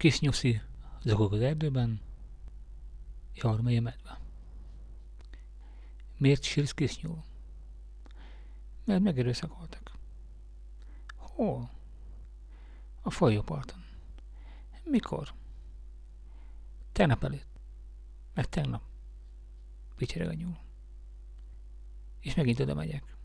kis nyuszi zokog az erdőben, Jarmai medve. Miért sírsz kis nyúl? Mert megerőszakoltak. Hol? A folyóparton. Mikor? Tegnap előtt. Meg tegnap. Vicsereg a nyúl. És megint oda megyek.